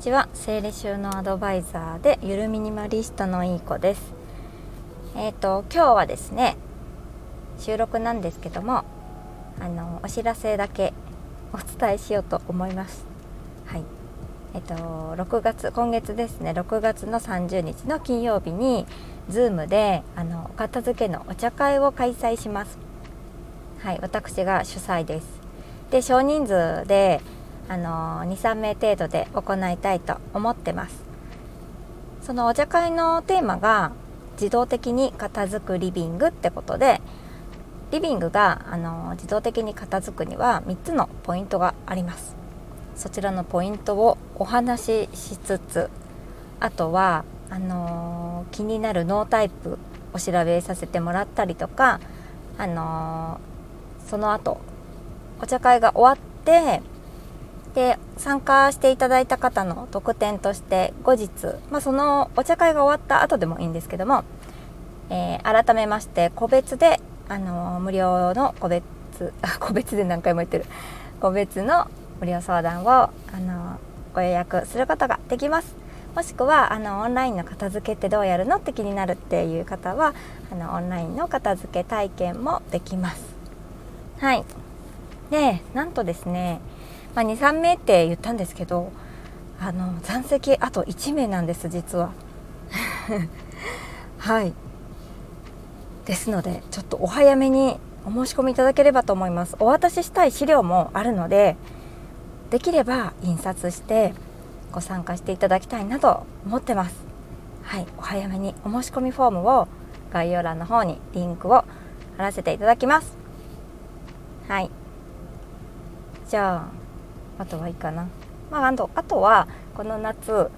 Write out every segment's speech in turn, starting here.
ちは。整理収納アドバイザーでゆるミニマリストのいい子です。えっ、ー、と今日はですね収録なんですけどもあのお知らせだけお伝えしようと思います。はい。えっ、ー、と6月今月ですね6月の30日の金曜日に Zoom であのお片付けのお茶会を開催します。はい私が主催です。で少人数であの23名程度で行いたいと思ってます。そのお茶会のテーマが自動的に片付くリビングってことでリビングがあの自動的に片付くには3つのポイントがあります。そちらのポイントをお話ししつつあとはあの気になるノータイプお調べさせてもらったりとかあのその後お茶会が終わってで参加していただいた方の特典として後日、まあ、そのお茶会が終わった後でもいいんですけども、えー、改めまして個別で、あの無料の個別個別で何回も言ってる。個別の無料相談を、あのご予約することができます。もしくはあのオンラインの片付けってどうやるのって気になるっていう方はあのオンラインの片付け体験もできます。はい。でなんとですねまあ、23名って言ったんですけどあの残席あと1名なんです実は。はい。ですのでちょっとお早めにお申し込みいただければと思います。お渡ししたい資料もあるのでできれば印刷してご参加していただきたいなと思ってます。はい。お早めにお申し込みフォームを概要欄の方にリンクを貼らせていただきます。はい。じゃああとはいいかな、まあ、あとあとはこの夏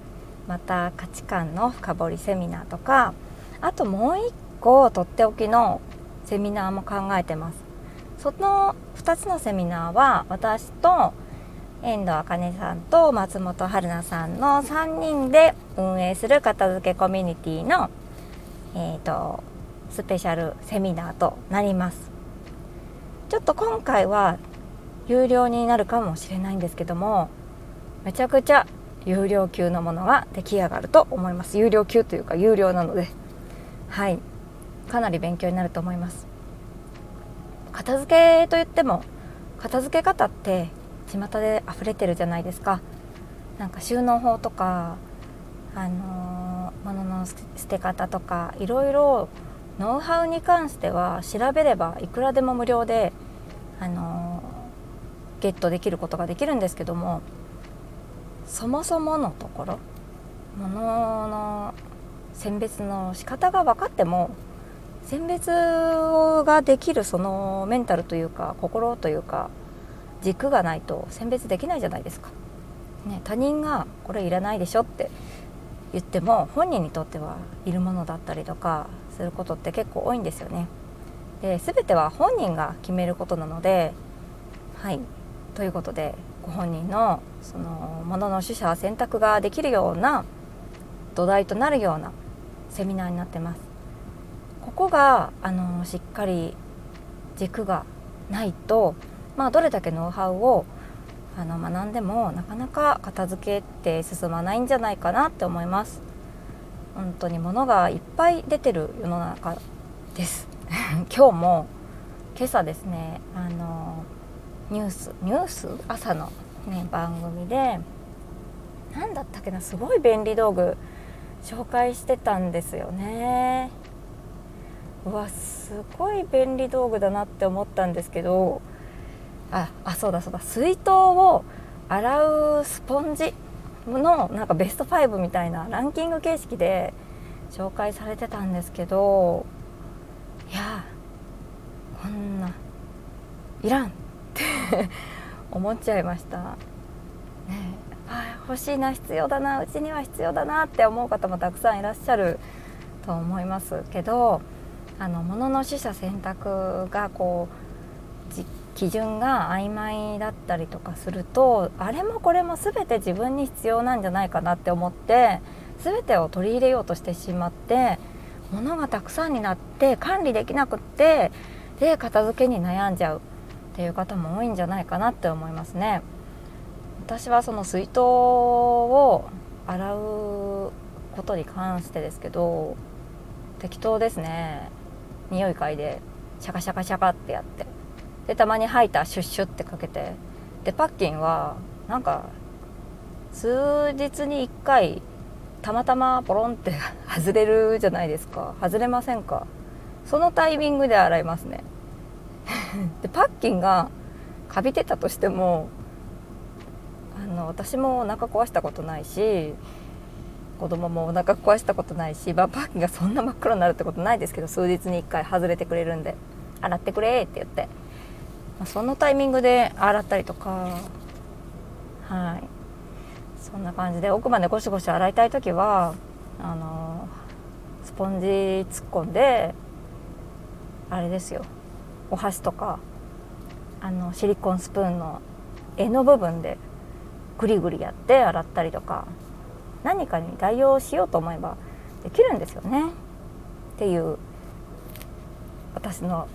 また価値観の深掘りセミナーとかあともう一個とっておきのセミナーも考えてます。その2つのセミナーは私と遠藤茜さんと松本春菜さんの3人で運営する片付けコミュニティのえーとスペシャルセミナーとなります。ちょっと今回は有料になるかもしれないんですけどもめちゃくちゃ有料級のものが出来上がると思います。有料級というか有料なので。はい。かなり勉強になると思います。片付けといっても片付け方って巷で溢れてるじゃないですか。なんか収納法とかあのー、物の捨て方とかいろいろノウハウに関しては調べればいくらでも無料であのゲットできることができるんですけどもそもそものところ物の選別の仕方が分かっても選別ができるそのメンタルというか心というか軸がないと選別できないじゃないですか。ね、他人がこれいらないでしょって言っても本人にとってはいるものだったりとかすることって結構多いんですよね。で全ては本人が決めることなのではいということでご本人のそのものの取捨選択ができるような土台となるようなセミナーになってます。ここがあのしっかり軸がないと、まあ、どれだけノウハウをあの学んでもなかなか片付けって進まないんじゃないかなって思います。本当に物がいっぱい出てる世の中です。今日も今朝ですねあのニュースニュース？朝の、ね、番組で何だったっけなすごい便利道具紹介してたんですよね。うわすごい便利道具だなって思ったんですけどああそうだそうだ水筒を洗うスポンジのなんかベスト5みたいなランキング形式で紹介されてたんですけどいやこんないらん。思っちゃいました。ねあ欲しいな必要だなうちには必要だなって思う方もたくさんいらっしゃると思いますけどあの物の取捨選択がこう基準が曖昧だったりとかするとあれもこれも全て自分に必要なんじゃないかなって思って全てを取り入れようとしてしまって物がたくさんになって管理できなくってで片付けに悩んじゃうっていう方も多いんじゃないかなって思いますね。私はその水筒を洗うことに関してですけど適当ですね。匂い嗅いでシャカシャカシャカってやって。でたまに吐いたシュッシュってかけて。でパッキンはなんか数日に1回たまたまポロンって 外れるじゃないですか。外れませんか？そのタイミングで洗いますね。でパッキンがカビてたとしてもあの私もお腹壊したことないし子供もお腹壊したことないし、まあ、パッキンがそんな真っ黒になるってことないですけど数日に1回外れてくれるんで洗ってくれって言って、まあ、そのタイミングで洗ったりとかはい。そんな感じで奥までゴシゴシ洗いたい時はあのスポンジ突っ込んであれですよ。お箸とかあのシリコンスプーンの柄の部分でグリグリやって洗ったりとか何かに代用しようと思えばできるんですよね。っていう私の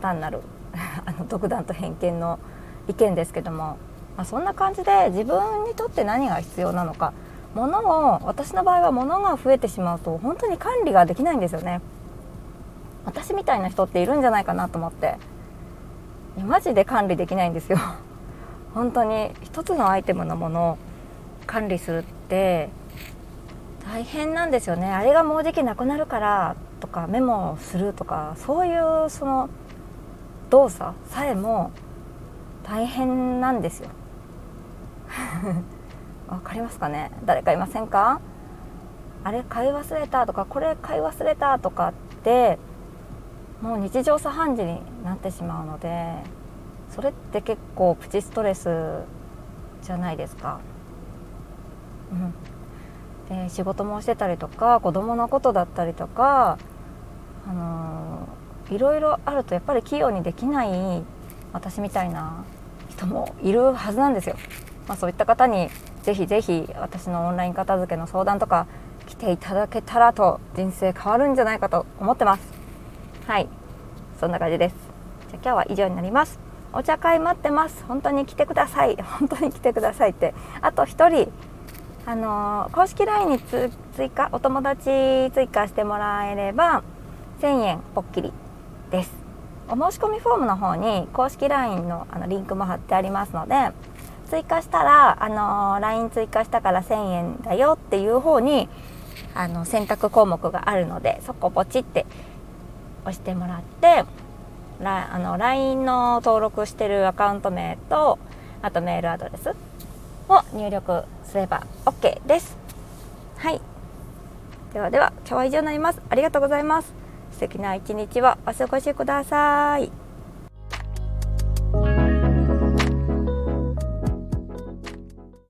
単なる あの独断と偏見の意見ですけども、まあ、そんな感じで自分にとって何が必要なのか物を私の場合は物が増えてしまうと本当に管理ができないんですよね。私みたいな人っているんじゃないかなと思って。マジで管理できないんですよ。本当に一つのアイテムのものを管理するって大変なんですよね。あれがもうじきなくなるからとかメモをするとかそういうその動作さえも大変なんですよ。わかりますかね？誰かいませんか？あれ買い忘れたとかこれ買い忘れたとかってもう日常茶飯事になってしまうのでそれって結構プチストレスじゃないですか。うん、で仕事もしてたりとか子供のことだったりとか、あのー、いろいろあるとやっぱり器用にできない私みたいな人もいるはずなんですよ。まあ、そういった方にぜひぜひ私のオンライン片付けの相談とか来ていただけたらと人生変わるんじゃないかと思ってます。はい。そんな感じです。じゃ今日は以上になります。お茶会待ってます。本当に来てください。本当に来てくださいって。あと1人あのー、公式 LINE に追加お友達追加してもらえれば1000円ぽっきりです。お申し込みフォームの方に公式 LINE のあのリンクも貼ってありますので追加したら、あのー、LINE 追加したから1000円だよっていう方にあの選択項目があるのでそこポチって押してもらってあの LINE の登録してるアカウント名とあとメールアドレスを入力すれば OK です。はい。ではでは今日は以上になります。ありがとうございます。素敵な一日をお過ごしください。